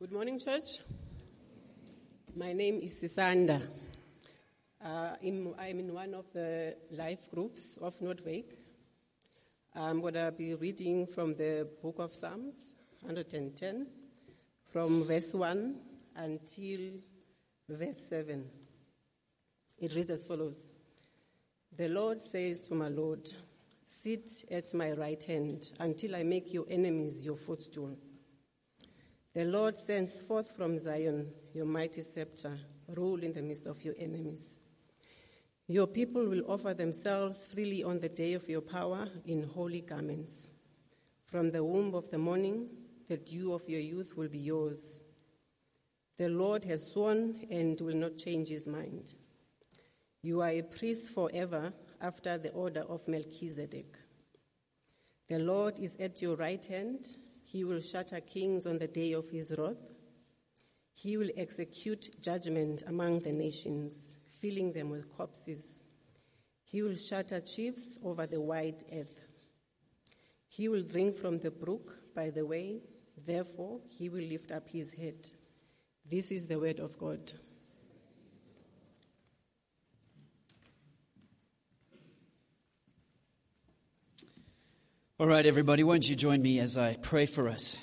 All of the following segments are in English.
Good morning, church. My name is Sisanda. Uh, I'm, I'm in one of the life groups of Nordweg. I'm going to be reading from the book of Psalms, 110, from verse 1 until verse 7. It reads as follows The Lord says to my Lord, Sit at my right hand until I make your enemies your footstool. The Lord sends forth from Zion your mighty scepter, rule in the midst of your enemies. Your people will offer themselves freely on the day of your power in holy garments. From the womb of the morning, the dew of your youth will be yours. The Lord has sworn and will not change his mind. You are a priest forever after the order of Melchizedek. The Lord is at your right hand. He will shatter kings on the day of his wrath. He will execute judgment among the nations filling them with corpses. He will shatter chiefs over the wide earth. He will drink from the brook by the way, therefore, he will lift up his head. This is the word of God. All right, everybody, won't you join me as I pray for us?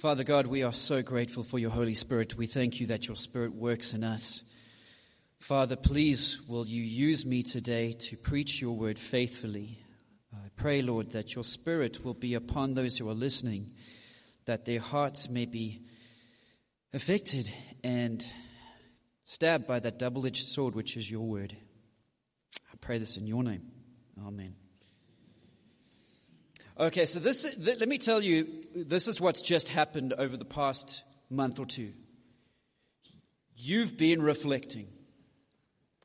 Father God, we are so grateful for your Holy Spirit. We thank you that your Spirit works in us. Father, please will you use me today to preach your word faithfully. I pray, Lord, that your Spirit will be upon those who are listening, that their hearts may be affected and stabbed by that double edged sword which is your word. I pray this in your name. Amen. Okay, so this, th- let me tell you, this is what's just happened over the past month or two. You've been reflecting.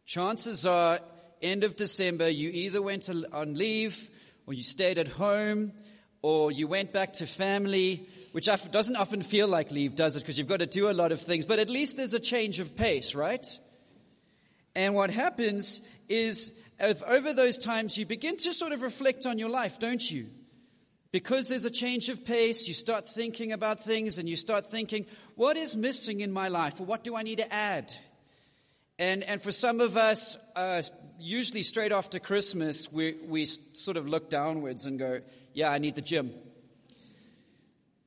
Chances are, end of December, you either went on leave, or you stayed at home, or you went back to family, which doesn't often feel like leave, does it? Because you've got to do a lot of things, but at least there's a change of pace, right? And what happens is, over those times, you begin to sort of reflect on your life, don't you? Because there's a change of pace, you start thinking about things and you start thinking, what is missing in my life or what do I need to add? And, and for some of us, uh, usually straight after Christmas, we, we sort of look downwards and go, yeah, I need the gym.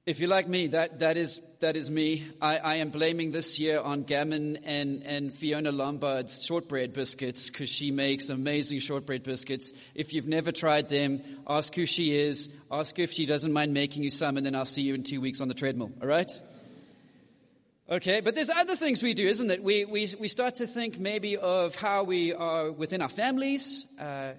If you're like me, that, that, is, that is me. I, I am blaming this year on Gammon and, and Fiona Lombard's shortbread biscuits because she makes amazing shortbread biscuits. If you've never tried them, ask who she is, ask if she doesn't mind making you some, and then I'll see you in two weeks on the treadmill, alright? Okay, but there's other things we do, isn't it? We, we, we start to think maybe of how we are within our families. Uh,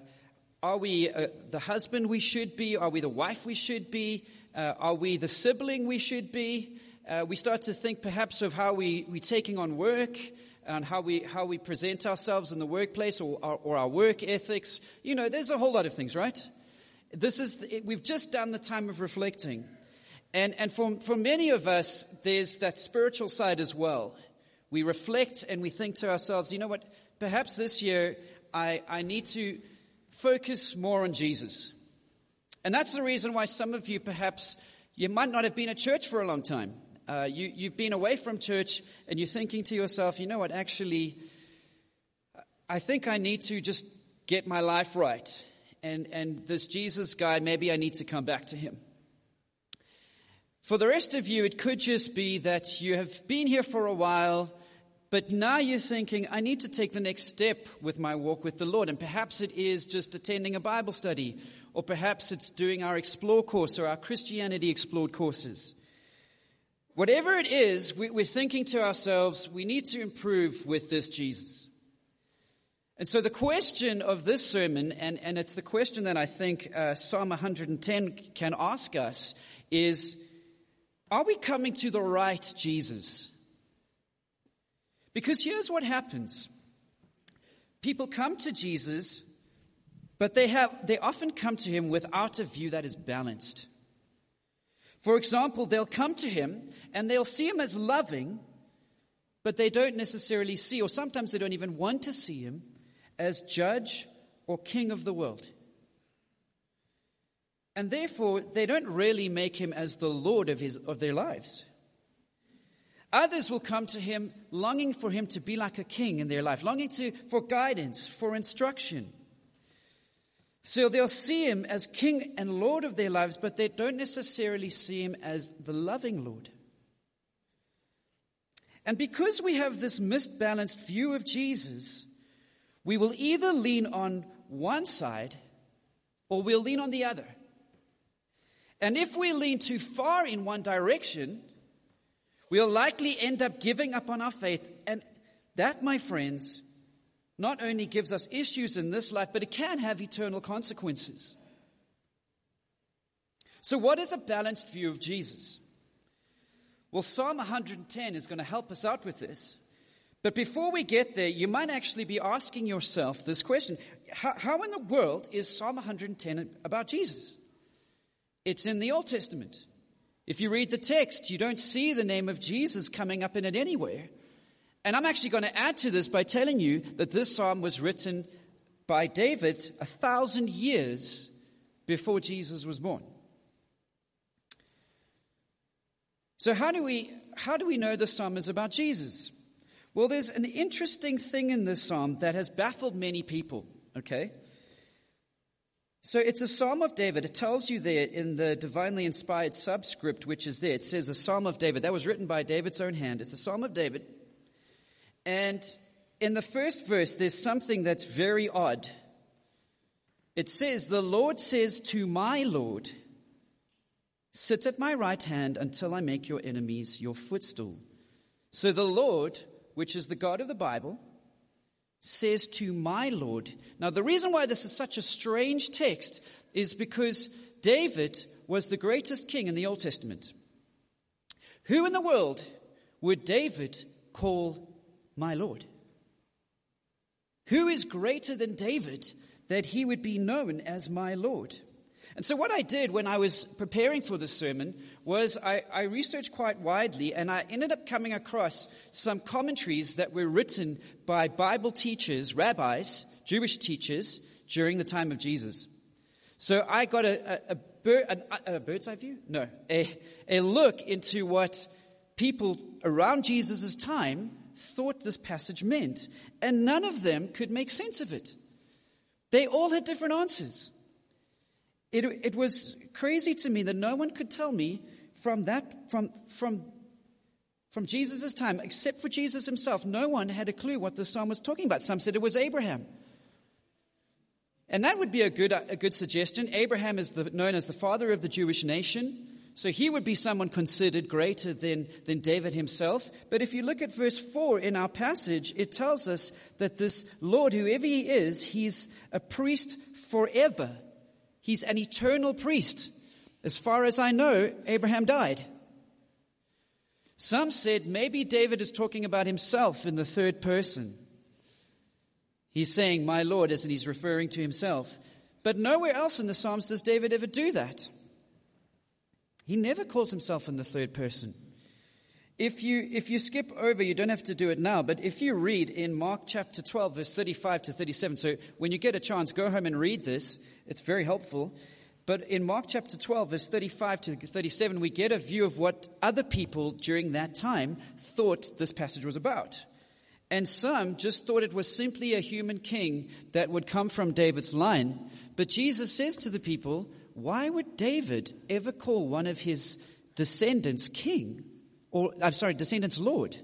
are we uh, the husband we should be? Are we the wife we should be? Uh, are we the sibling we should be? Uh, we start to think perhaps of how we, we're taking on work and how we, how we present ourselves in the workplace or, or, or our work ethics. You know, there's a whole lot of things, right? This is, we've just done the time of reflecting. And, and for, for many of us, there's that spiritual side as well. We reflect and we think to ourselves, you know what, perhaps this year I, I need to focus more on Jesus. And that's the reason why some of you perhaps, you might not have been at church for a long time. Uh, you, you've been away from church and you're thinking to yourself, you know what, actually, I think I need to just get my life right. And, and this Jesus guy, maybe I need to come back to him. For the rest of you, it could just be that you have been here for a while, but now you're thinking, I need to take the next step with my walk with the Lord. And perhaps it is just attending a Bible study or perhaps it's doing our Explore course or our Christianity Explored courses. Whatever it is, we're thinking to ourselves, we need to improve with this Jesus. And so the question of this sermon, and, and it's the question that I think uh, Psalm 110 can ask us, is are we coming to the right Jesus? Because here's what happens people come to Jesus but they have, they often come to him without a view that is balanced. For example, they'll come to him and they'll see him as loving, but they don't necessarily see, or sometimes they don't even want to see him as judge or king of the world. And therefore, they don't really make him as the Lord of, his, of their lives. Others will come to him longing for him to be like a king in their life, longing to, for guidance, for instruction. So they'll see him as king and Lord of their lives, but they don't necessarily see him as the loving Lord. And because we have this misbalanced view of Jesus, we will either lean on one side or we'll lean on the other. And if we lean too far in one direction, we'll likely end up giving up on our faith. And that, my friends, not only gives us issues in this life, but it can have eternal consequences. So, what is a balanced view of Jesus? Well, Psalm 110 is going to help us out with this. But before we get there, you might actually be asking yourself this question How, how in the world is Psalm 110 about Jesus? It's in the Old Testament. If you read the text, you don't see the name of Jesus coming up in it anywhere. And I'm actually going to add to this by telling you that this psalm was written by David a thousand years before Jesus was born. So how do we how do we know the psalm is about Jesus? Well, there's an interesting thing in this psalm that has baffled many people, okay? So it's a psalm of David. It tells you there in the divinely inspired subscript, which is there. It says a psalm of David. That was written by David's own hand. It's a psalm of David. And in the first verse, there's something that's very odd. It says, The Lord says to my Lord, Sit at my right hand until I make your enemies your footstool. So the Lord which is the God of the Bible, says to my Lord. Now, the reason why this is such a strange text is because David was the greatest king in the Old Testament. Who in the world would David call my Lord? Who is greater than David that he would be known as my Lord? And so, what I did when I was preparing for this sermon was I, I, researched quite widely and I ended up coming across some commentaries that were written by Bible teachers, rabbis, Jewish teachers during the time of Jesus. So, I got a, a, a, bird, a bird's eye view? No, a, a look into what people around Jesus' time thought this passage meant. And none of them could make sense of it. They all had different answers. It, it was crazy to me that no one could tell me from that, from, from, from Jesus' time, except for Jesus himself, no one had a clue what the psalm was talking about. Some said it was Abraham. And that would be a good, a good suggestion. Abraham is the, known as the father of the Jewish nation. So he would be someone considered greater than, than David himself. But if you look at verse 4 in our passage, it tells us that this Lord, whoever he is, he's a priest forever. He's an eternal priest. As far as I know, Abraham died. Some said maybe David is talking about himself in the third person. He's saying, My Lord, as he's referring to himself. But nowhere else in the Psalms does David ever do that. He never calls himself in the third person. If you, if you skip over, you don't have to do it now, but if you read in Mark chapter 12, verse 35 to 37, so when you get a chance, go home and read this. It's very helpful. But in Mark chapter 12, verse 35 to 37, we get a view of what other people during that time thought this passage was about. And some just thought it was simply a human king that would come from David's line. But Jesus says to the people, why would David ever call one of his descendants king? Or, I'm sorry, descendants Lord?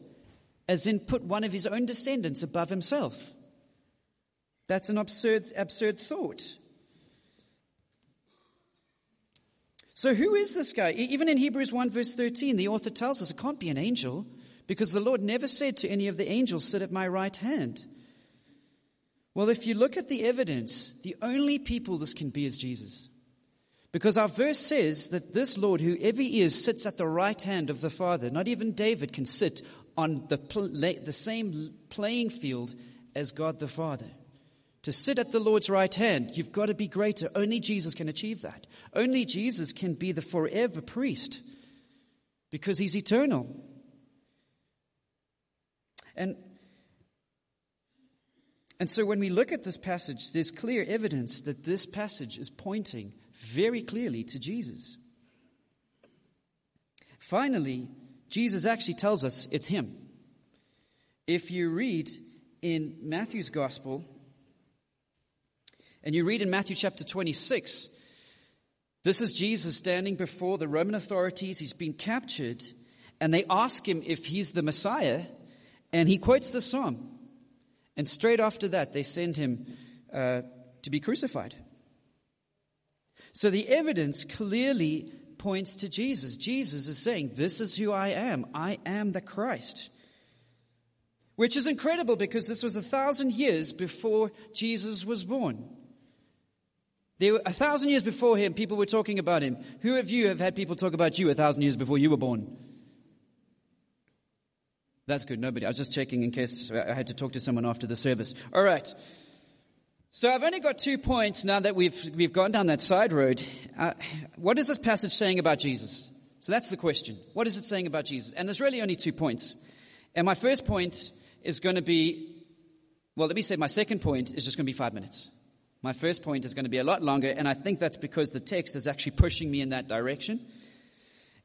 As in put one of his own descendants above himself. That's an absurd, absurd thought. So, who is this guy? Even in Hebrews 1, verse 13, the author tells us it can't be an angel because the Lord never said to any of the angels, Sit at my right hand. Well, if you look at the evidence, the only people this can be is Jesus. Because our verse says that this Lord, whoever he is, sits at the right hand of the Father. Not even David can sit on the, the same playing field as God the Father. To sit at the Lord's right hand, you've got to be greater. Only Jesus can achieve that. Only Jesus can be the forever priest because he's eternal. And, and so when we look at this passage, there's clear evidence that this passage is pointing very clearly to Jesus. Finally, Jesus actually tells us it's him. If you read in Matthew's gospel, and you read in Matthew chapter 26, this is Jesus standing before the Roman authorities. He's been captured, and they ask him if he's the Messiah, and he quotes the psalm. And straight after that, they send him uh, to be crucified. So the evidence clearly points to Jesus. Jesus is saying, This is who I am. I am the Christ. Which is incredible because this was a thousand years before Jesus was born. There were, a thousand years before him, people were talking about him. Who of you have had people talk about you a thousand years before you were born? That's good. Nobody. I was just checking in case I had to talk to someone after the service. All right. So I've only got two points now that we've, we've gone down that side road. Uh, what is this passage saying about Jesus? So that's the question. What is it saying about Jesus? And there's really only two points. And my first point is going to be, well, let me say my second point is just going to be five minutes. My first point is going to be a lot longer, and I think that's because the text is actually pushing me in that direction.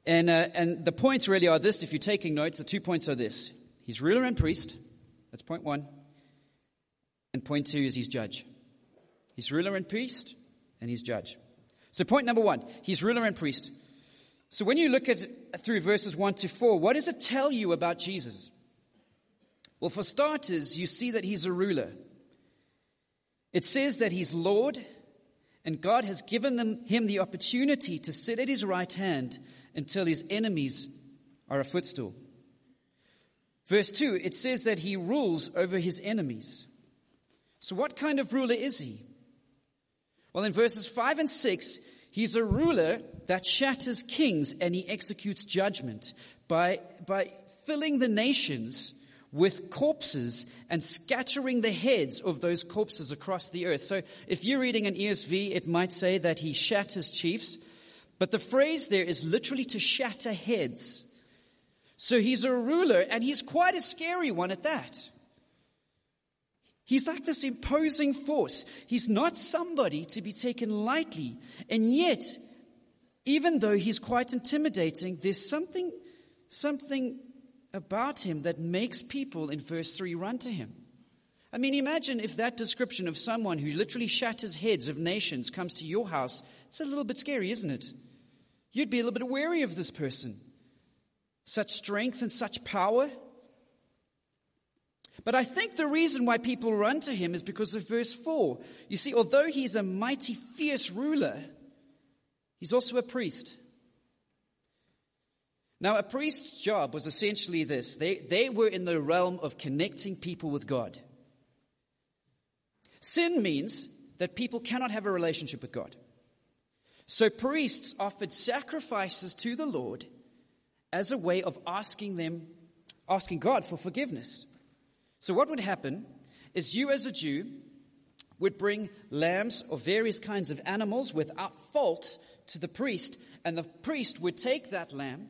And, uh, and the points really are this. If you're taking notes, the two points are this. He's ruler and priest. That's point one. And point two is he's judge. He's ruler and priest, and he's judge. So point number one, he's ruler and priest. So when you look at through verses one to four, what does it tell you about Jesus? Well, for starters, you see that he's a ruler. It says that he's Lord, and God has given them, him the opportunity to sit at his right hand until his enemies are a footstool. Verse 2, it says that he rules over his enemies. So, what kind of ruler is he? Well, in verses 5 and 6, he's a ruler that shatters kings and he executes judgment by, by filling the nations with corpses and scattering the heads of those corpses across the earth. So if you're reading an ESV, it might say that he shatters chiefs, but the phrase there is literally to shatter heads. So he's a ruler and he's quite a scary one at that. He's like this imposing force. He's not somebody to be taken lightly. And yet, even though he's quite intimidating, there's something, something about him that makes people in verse 3 run to him. I mean, imagine if that description of someone who literally shatters heads of nations comes to your house. It's a little bit scary, isn't it? You'd be a little bit wary of this person. Such strength and such power. But I think the reason why people run to him is because of verse 4. You see, although he's a mighty, fierce ruler, he's also a priest. Now, a priest's job was essentially this they, they were in the realm of connecting people with God. Sin means that people cannot have a relationship with God. So priests offered sacrifices to the Lord as a way of asking them, asking God for forgiveness. So what would happen is you as a Jew would bring lambs or various kinds of animals without fault to the priest, and the priest would take that lamb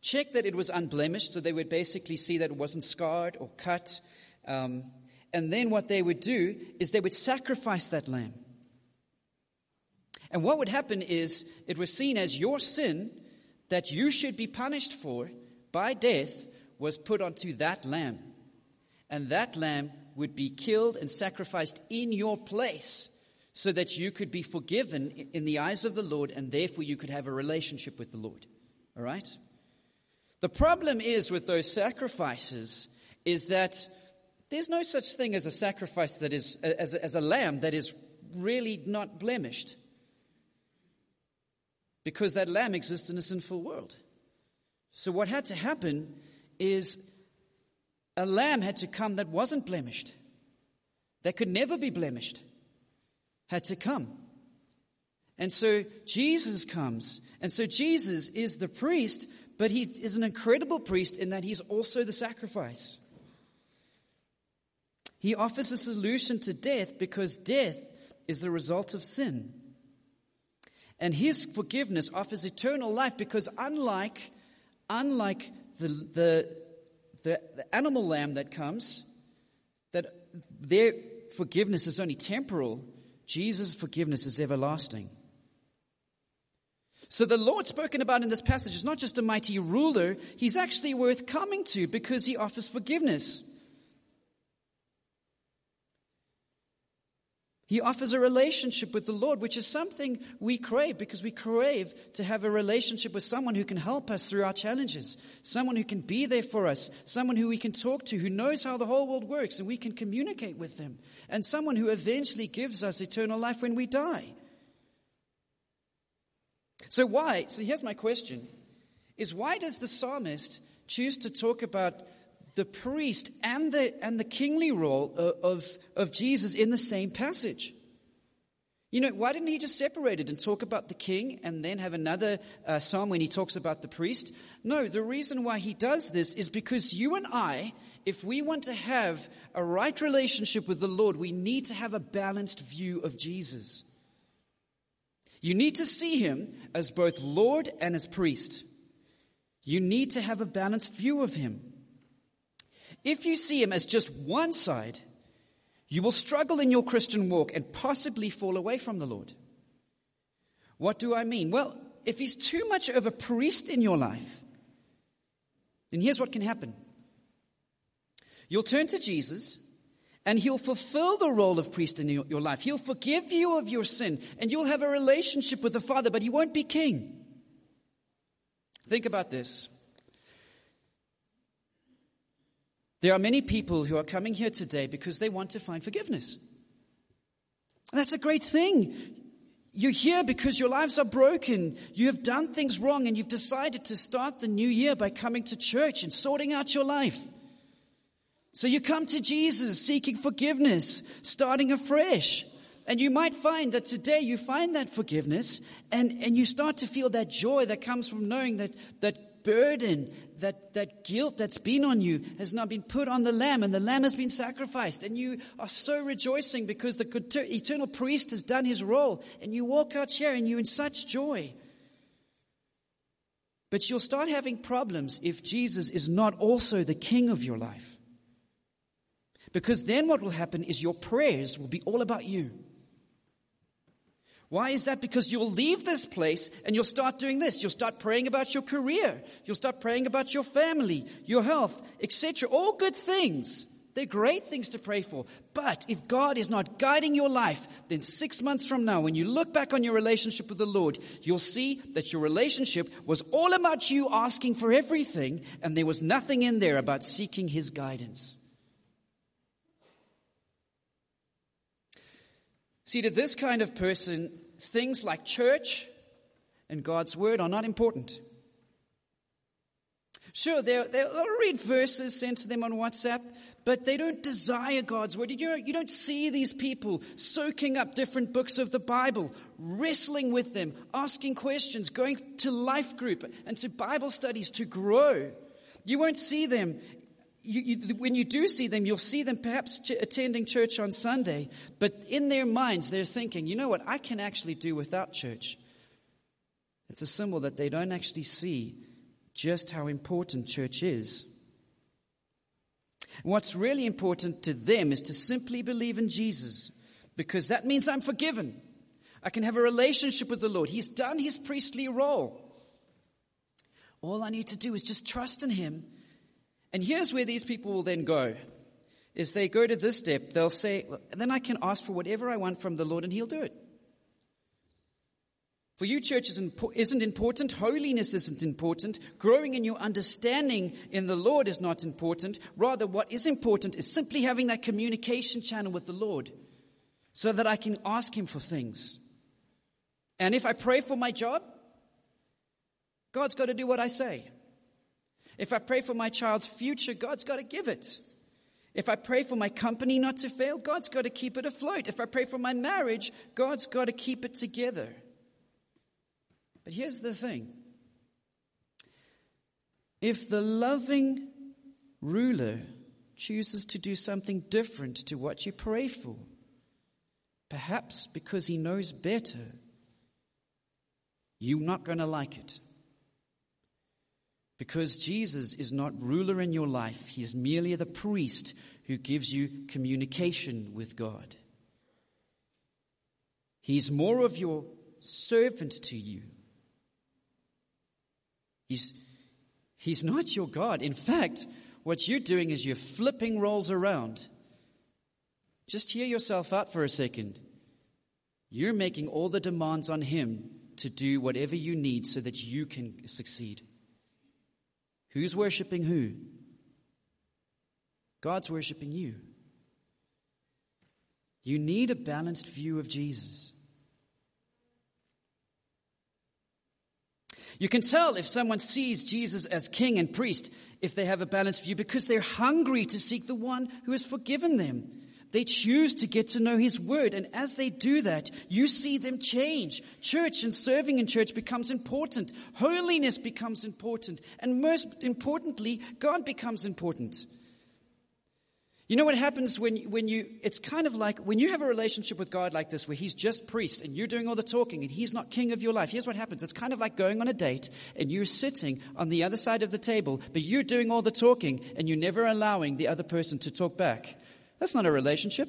check that it was unblemished, so they would basically see that it wasn't scarred or cut. Um, and then what they would do is they would sacrifice that lamb. And what would happen is it was seen as your sin that you should be punished for by death was put onto that lamb. And that lamb would be killed and sacrificed in your place so that you could be forgiven in the eyes of the Lord and therefore you could have a relationship with the Lord. All right? The problem is with those sacrifices is that there's no such thing as a sacrifice that is, as a, as a lamb that is really not blemished. Because that lamb exists in a sinful world. So what had to happen is a lamb had to come that wasn't blemished, that could never be blemished, had to come. And so Jesus comes. And so Jesus is the priest but he is an incredible priest in that he's also the sacrifice. He offers a solution to death because death is the result of sin. And his forgiveness offers eternal life because unlike, unlike the, the, the, the animal lamb that comes, that their forgiveness is only temporal, Jesus' forgiveness is everlasting. So the Lord spoken about in this passage is not just a mighty ruler, he's actually worth coming to because he offers forgiveness. He offers a relationship with the Lord, which is something we crave because we crave to have a relationship with someone who can help us through our challenges, someone who can be there for us, someone who we can talk to, who knows how the whole world works and we can communicate with them, and someone who eventually gives us eternal life when we die. So why? So here's my question is why does the psalmist choose to talk about the priest and the, and the kingly role of, of Jesus in the same passage. You know, why didn't he just separate it and talk about the king and then have another uh, psalm when he talks about the priest? No, the reason why he does this is because you and I, if we want to have a right relationship with the Lord, we need to have a balanced view of Jesus. You need to see him as both Lord and as priest. You need to have a balanced view of him. If you see him as just one side, you will struggle in your Christian walk and possibly fall away from the Lord. What do I mean? Well, if he's too much of a priest in your life, then here's what can happen. You'll turn to Jesus and he'll fulfill the role of priest in your, life. He'll forgive you of your sin and you'll have a relationship with the Father, but he won't be king. Think about this. There are many people who are coming here today because they want to find forgiveness. And that's a great thing. You're here because your lives are broken. You have done things wrong and you've decided to start the new year by coming to church and sorting out your life. So you come to Jesus seeking forgiveness, starting afresh. And you might find that today you find that forgiveness and, and you start to feel that joy that comes from knowing that, that burden, that, that guilt that's been on you has now been put on the lamb and the lamb has been sacrificed. And you are so rejoicing because the eternal priest has done his role. And you walk out here and you're in such joy. But you'll start having problems if Jesus is not also the king of your life. Because then what will happen is your prayers will be all about you. Why is that? Because you'll leave this place and you'll start doing this. You'll start praying about your career. You'll start praying about your family, your health, etc. All good things. They're great things to pray for. But if God is not guiding your life, then six months from now, when you look back on your relationship with the Lord, you'll see that your relationship was all about you asking for everything and there was nothing in there about seeking His guidance. See, to this kind of person, things like church and God's word are not important. Sure, they'll, they'll read verses sent to them on WhatsApp, but they don't desire God's word. You you don't see these people soaking up different books of the Bible, wrestling with them, asking questions, going to life group and to Bible studies to grow. You won't see them you, you, when you do see them, you'll see them perhaps ch- attending church on Sunday, but in their minds, they're thinking, you know what, I can actually do without church. It's a symbol that they don't actually see just how important church is. What's really important to them is to simply believe in Jesus, because that means I'm forgiven. I can have a relationship with the Lord. He's done his priestly role. All I need to do is just trust in him and here's where these people will then go. Is they go to this step, they'll say, then I can ask for whatever I want from the Lord and He'll do it. For you, church isn't important. Holiness isn't important. Growing in your understanding in the Lord is not important. Rather, what is important is simply having that communication channel with the Lord so that I can ask Him for things. And if I pray for my job, God's got to do what I say. If I pray for my child's future, God's got to give it. If I pray for my company not to fail, God's got to keep it afloat. If I pray for my marriage, God's got to keep it together. But here's the thing if the loving ruler chooses to do something different to what you pray for, perhaps because he knows better, you're not going to like it. Because Jesus is not ruler in your life, He's merely the priest who gives you communication with God. He's more of your servant to you He's, he's not your God. In fact, what you're doing is you're flipping roles around. Just hear yourself out for a second. You're making all the demands on him to do whatever you need so that you can succeed. Who's worshiping who? God's worshiping you. You need a balanced view of Jesus. You can tell if someone sees Jesus as king and priest if they have a balanced view because they're hungry to seek the one who has forgiven them. They choose to get to know His Word. And as they do that, you see them change. Church and serving in church becomes important. Holiness becomes important. And most importantly, God becomes important. You know what happens when, when you, it's kind of like when you have a relationship with God like this, where He's just priest and you're doing all the talking and He's not king of your life. Here's what happens. It's kind of like going on a date and you're sitting on the other side of the table, but you're doing all the talking and you're never allowing the other person to talk back. That's not a relationship.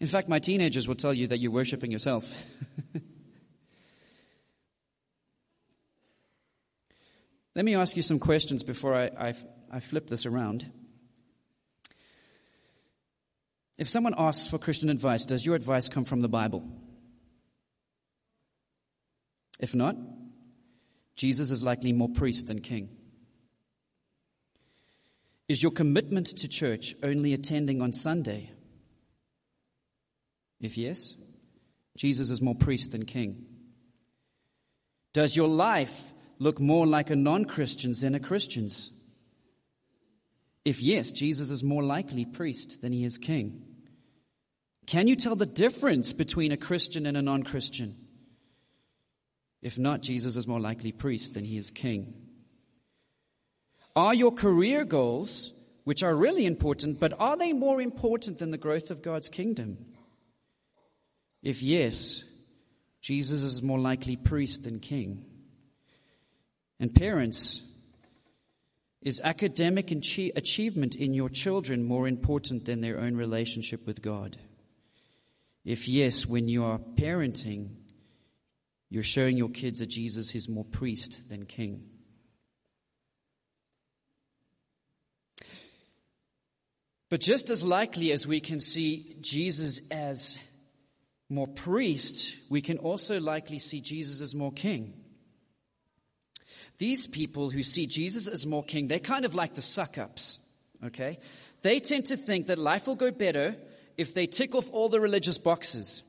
In fact, my teenagers will tell you that you're worshiping yourself. Let me ask you some questions before I, I, I flip this around. If someone asks for Christian advice, does your advice come from the Bible? If not, Jesus is likely more priest than king. Is your commitment to church only attending on Sunday? If yes, Jesus is more priest than king. Does your life look more like a non Christian's than a Christian's? If yes, Jesus is more likely priest than he is king. Can you tell the difference between a Christian and a non Christian? If not, Jesus is more likely priest than he is king. Are your career goals, which are really important, but are they more important than the growth of God's kingdom? If yes, Jesus is more likely priest than king. And parents, is academic achievement in your children more important than their own relationship with God? If yes, when you are parenting, you're showing your kids that Jesus is more priest than king. But just as likely as we can see Jesus as more priest, we can also likely see Jesus as more king. These people who see Jesus as more king, they're kind of like the suck ups, okay? They tend to think that life will go better if they tick off all the religious boxes.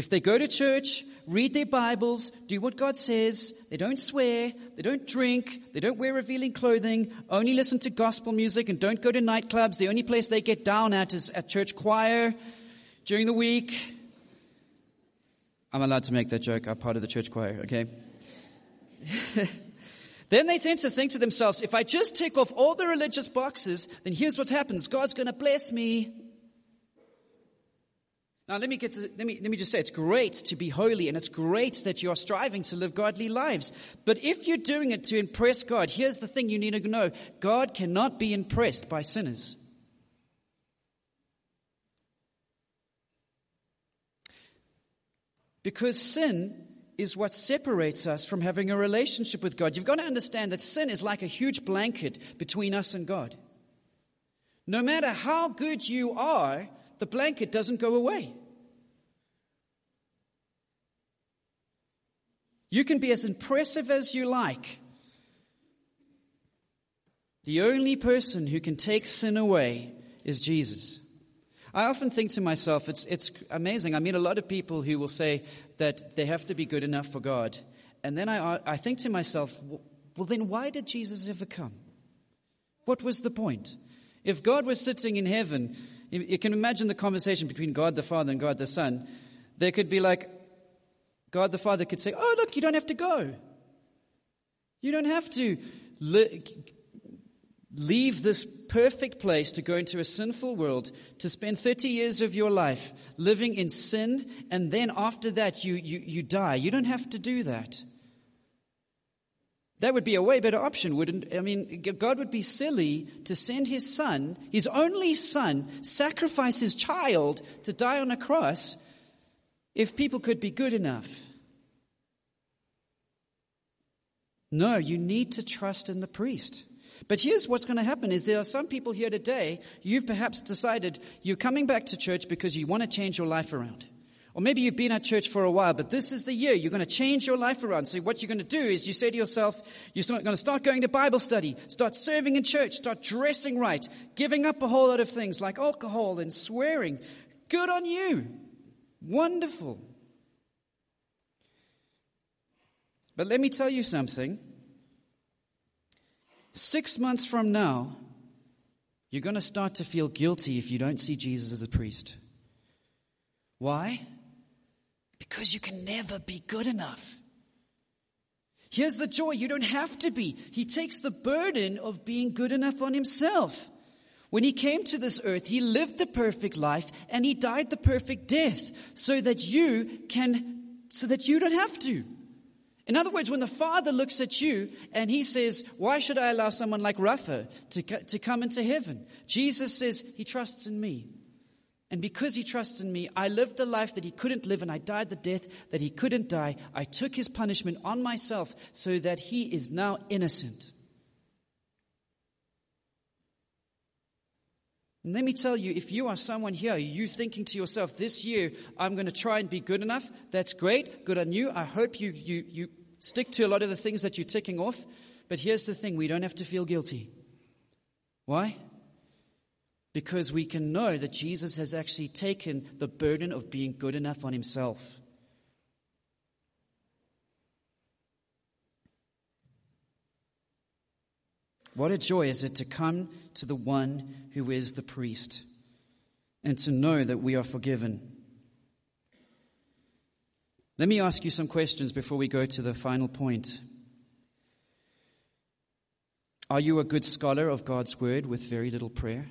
If they go to church, read their Bibles, do what God says, they don't swear, they don't drink, they don't wear revealing clothing, only listen to gospel music and don't go to nightclubs, the only place they get down at is at church choir during the week. I'm allowed to make that joke, I'm part of the church choir, okay? then they tend to think to themselves, if I just tick off all the religious boxes, then here's what happens. God's gonna bless me. Now let me get to, let me, let me just say, it's great to be holy and it's great that you're striving to live godly lives. But if you're doing it to impress God, here's the thing you need to know. God cannot be impressed by sinners. Because sin is what separates us from having a relationship with God. You've got to understand that sin is like a huge blanket between us and God. No matter how good you are, the blanket doesn't go away. You can be as impressive as you like. The only person who can take sin away is Jesus. I often think to myself, it's, it's amazing. I meet a lot of people who will say that they have to be good enough for God. And then I, I think to myself, well, then why did Jesus ever come? What was the point? If God was sitting in heaven, you can imagine the conversation between God the Father and God the Son. There could be like, God the Father could say, Oh, look, you don't have to go. You don't have to li- leave this perfect place to go into a sinful world, to spend 30 years of your life living in sin, and then after that you, you, you die. You don't have to do that. That would be a way better option, wouldn't I mean, God would be silly to send his son, his only son, sacrifice his child to die on a cross if people could be good enough. No, you need to trust in the priest. But here's what's going to happen is there are some people here today, you've perhaps decided you're coming back to church because you want to change your life around. Or maybe you've been at church for a while, but this is the year you're going to change your life around. So what you're going to do is you say to yourself, you're going to start going to Bible study, start serving in church, start dressing right, giving up a whole lot of things like alcohol and swearing. Good on you. Wonderful. But let me tell you something. Six months from now, you're going to start to feel guilty if you don't see Jesus as a priest. Why? Because you can never be good enough. Here's the joy. You don't have to be. He takes the burden of being good enough on himself. When he came to this earth, he lived the perfect life and he died the perfect death so that you can, so that you don't have to. In other words, when the Father looks at you and he says, why should I allow someone like Rafa to, to come into heaven? Jesus says, he trusts in me. And because he trusts in me, I lived the life that he couldn't live and I died the death that he couldn't die. I took his punishment on myself so that he is now innocent. And let me tell you, if you are someone here, you thinking to yourself, this year I'm going to try and be good enough, that's great, good on you. I hope you, you, you stick to a lot of the things that you're ticking off. But here's the thing we don't have to feel guilty. Why? Because we can know that Jesus has actually taken the burden of being good enough on himself. What a joy is it to come to the one who is the priest and to know that we are forgiven. Let me ask you some questions before we go to the final point. Are you a good scholar of God's word with very little prayer?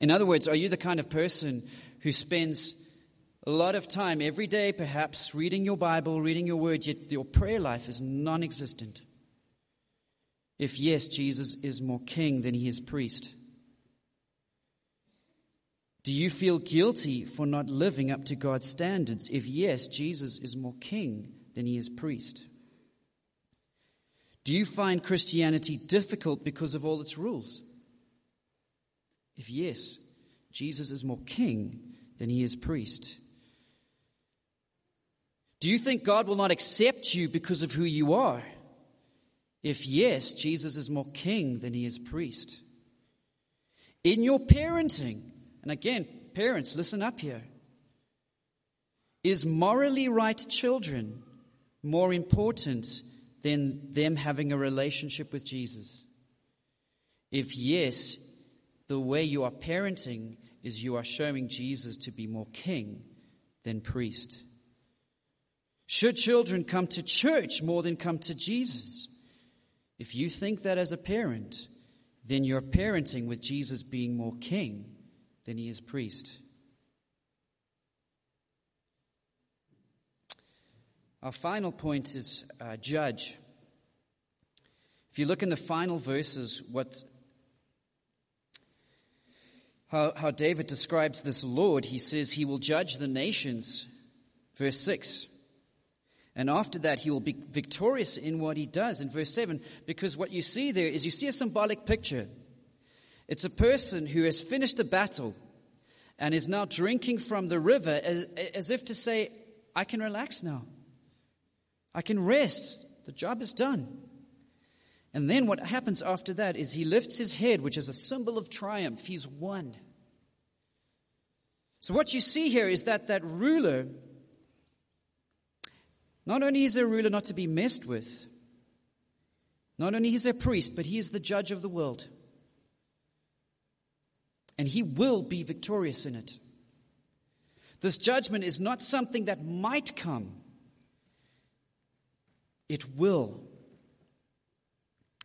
In other words, are you the kind of person who spends a lot of time every day, perhaps, reading your Bible, reading your word, yet your prayer life is non existent? If yes, Jesus is more king than he is priest. Do you feel guilty for not living up to God's standards? If yes, Jesus is more king than he is priest. Do you find Christianity difficult because of all its rules? If yes, Jesus is more king than he is priest. Do you think God will not accept you because of who you are? If yes, Jesus is more king than he is priest. In your parenting, and again, parents, listen up here. Is morally right children more important than them having a relationship with Jesus? If yes, the way you are parenting is you are showing Jesus to be more king than priest. Should children come to church more than come to Jesus? If you think that as a parent, then you're parenting with Jesus being more king than he is priest. Our final point is uh, judge. If you look in the final verses, what how, how David describes this Lord, he says he will judge the nations. Verse 6. And after that, he will be victorious in what he does. In verse 7, because what you see there is you see a symbolic picture. It's a person who has finished a battle and is now drinking from the river as, as if to say, I can relax now. I can rest. The job is done. And then what happens after that is he lifts his head, which is a symbol of triumph. He's won. So what you see here is that that ruler, not only is a ruler not to be messed with, not only is a priest, but he is the judge of the world and he will be victorious in it. This judgment is not something that might come, it will.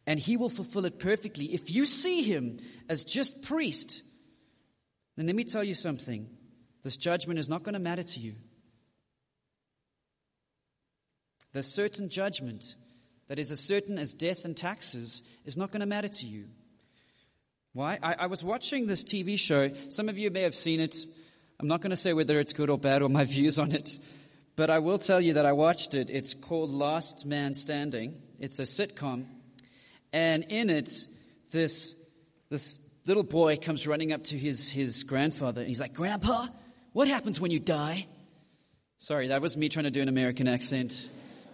And he will fulfill it perfectly. If you see him as just priest, then let me tell you something. This judgment is not going to matter to you. The certain judgment that is as certain as death and taxes is not going to matter to you. Why? I, I was watching this TV show. Some of you may have seen it. I'm not going to say whether it's good or bad or my views on it. But I will tell you that I watched it. It's called Last Man Standing. It's a sitcom. And in it, this, this little boy comes running up to his, his grandfather and he's like, Grandpa, what happens when you die? Sorry, that was me trying to do an American accent.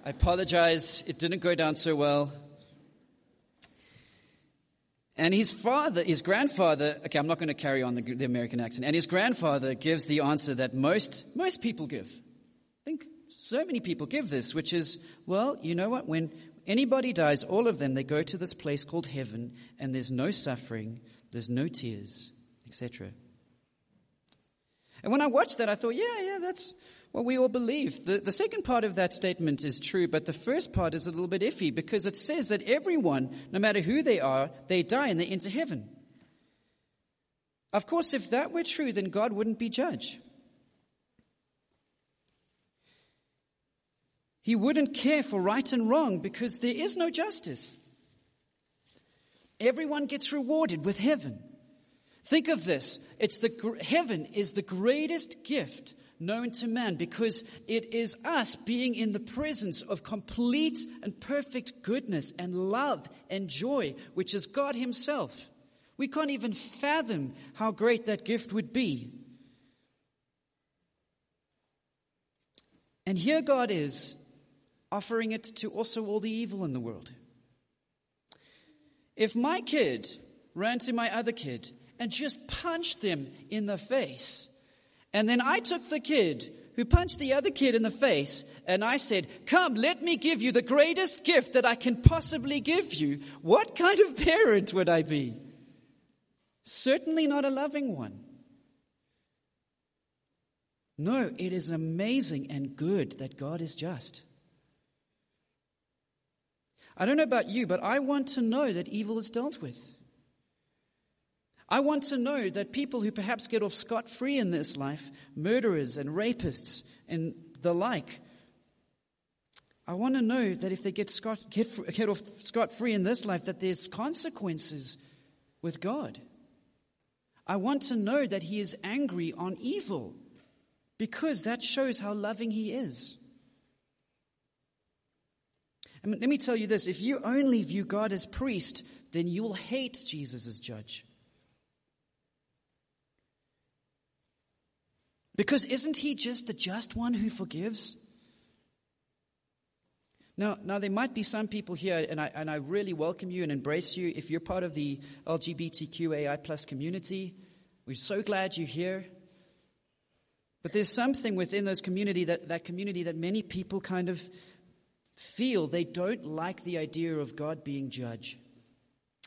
I apologize. It didn't go down so well. And his father, his grandfather, okay, I'm not going to carry on the, the, American accent. And his grandfather gives the answer that most, most people give. I think so many people give this, which is, well, you know what? When anybody dies, all of them, they go to this place called heaven, and there's no suffering, there's no tears, etc. And when I watched that, I thought, yeah, yeah, that's, well, we all believe. The, the second part of that statement is true, but the first part is a little bit iffy because it says that everyone, no matter who they are, they die and they enter heaven. Of course, if that were true, then God wouldn't be judge. He wouldn't care for right and wrong because there is no justice. Everyone gets rewarded with heaven. Think of this. It's the, heaven is the greatest gift known to man because it is us being in the presence of complete and perfect goodness and love and joy, which is God Himself. We can't even fathom how great that gift would be. And here God is offering it to also all the evil in the world. If my kid ran to my other kid and just punched them in the face, and then I took the kid who punched the other kid in the face and I said, Come, let me give you the greatest gift that I can possibly give you. What kind of parent would I be? Certainly not a loving one. No, it is amazing and good that God is just. I don't know about you, but I want to know that evil is dealt with. I want to know that people who perhaps get off scot free in this life, murderers and rapists and the like, I want to know that if they get, scot, get, get off scot free in this life, that there's consequences with God. I want to know that He is angry on evil because that shows how loving He is. Let me tell you this if you only view God as priest, then you'll hate Jesus as judge. Because isn't he just the just one who forgives? Now, now there might be some people here, and I, and I really welcome you and embrace you if you're part of the LGBTQAI plus community. We're so glad you're here. But there's something within those community that, that community that many people kind of feel they don't like the idea of God being judge.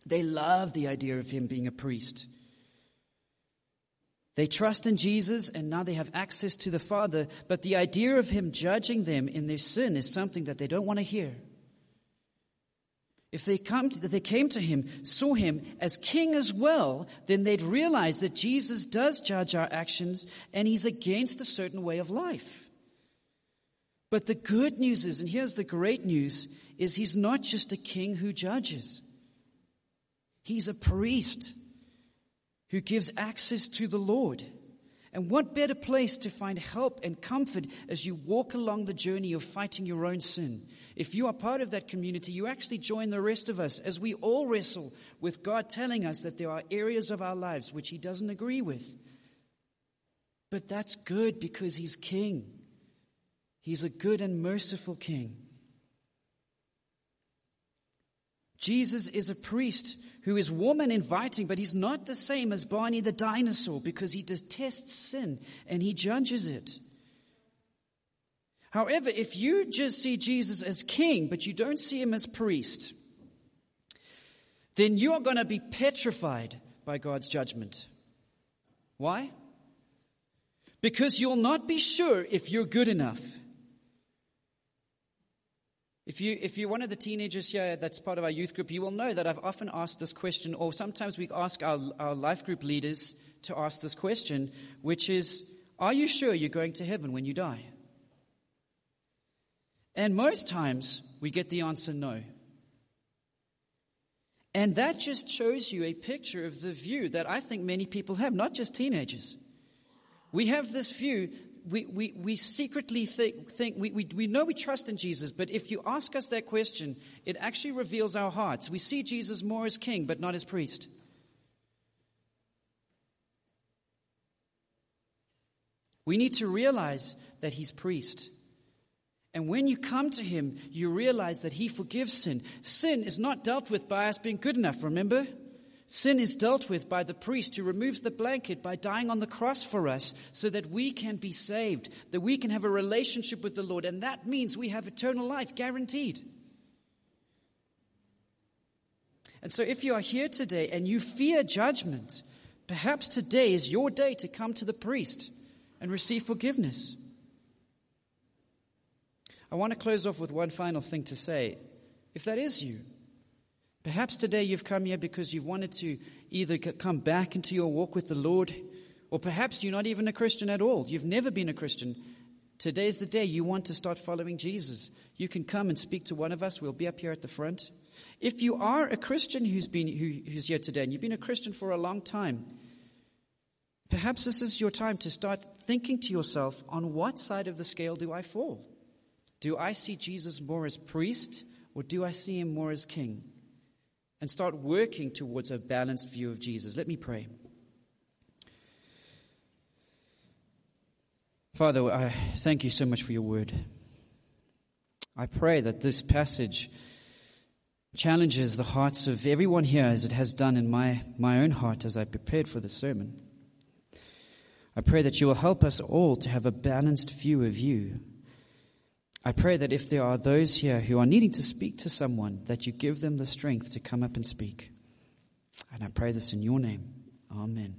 They love the idea of him being a priest. They trust in Jesus and now they have access to the Father, but the idea of Him judging them in their sin is something that they don't want to hear. If they come to, they came to him, saw him as king as well, then they'd realize that Jesus does judge our actions and he's against a certain way of life. But the good news is, and here's the great news, is he's not just a king who judges. He's a priest who gives access to the Lord. And what better place to find help and comfort as you walk along the journey of fighting your own sin? If you are part of that community, you actually join the rest of us as we all wrestle with God telling us that there are areas of our lives which He doesn't agree with. But that's good because He's King. He's a good and merciful King. Jesus is a priest who is warm and inviting, but he's not the same as Barney the dinosaur because he detests sin and he judges it. However, if you just see Jesus as king, but you don't see him as priest, then you are going to be petrified by God's judgment. Why? Because you'll not be sure if you're good enough. If, you, if you're one of the teenagers here that's part of our youth group, you will know that I've often asked this question, or sometimes we ask our, our life group leaders to ask this question, which is, Are you sure you're going to heaven when you die? And most times we get the answer no. And that just shows you a picture of the view that I think many people have, not just teenagers. We have this view we, we, we secretly think, think we, we, we know we trust in Jesus, but if you ask us that question, it actually reveals our hearts. We see Jesus more as king, but not as priest. We need to realize that he's priest. And when you come to him, you realize that he forgives sin. Sin is not dealt with by us being good enough, remember? Sin is dealt with by the priest who removes the blanket by dying on the cross for us so that we can be saved, that we can have a relationship with the Lord. And that means we have eternal life guaranteed. And so if you are here today and you fear judgment, perhaps today is your day to come to the priest and receive forgiveness. I want to close off with one final thing to say. If that is you, Perhaps today you've come here because you've wanted to either come back into your walk with the Lord, or perhaps you're not even a Christian at all. You've never been a Christian. Today's the day you want to start following Jesus. You can come and speak to one of us. We'll be up here at the front. If you are a Christian who's, been, who, who's here today and you've been a Christian for a long time, perhaps this is your time to start thinking to yourself on what side of the scale do I fall? Do I see Jesus more as priest or do I see him more as king? And start working towards a balanced view of Jesus. Let me pray. Father, I thank you so much for your word. I pray that this passage challenges the hearts of everyone here as it has done in my, my own heart as I prepared for the sermon. I pray that you will help us all to have a balanced view of you I pray that if there are those here who are needing to speak to someone, that you give them the strength to come up and speak. And I pray this in your name. Amen.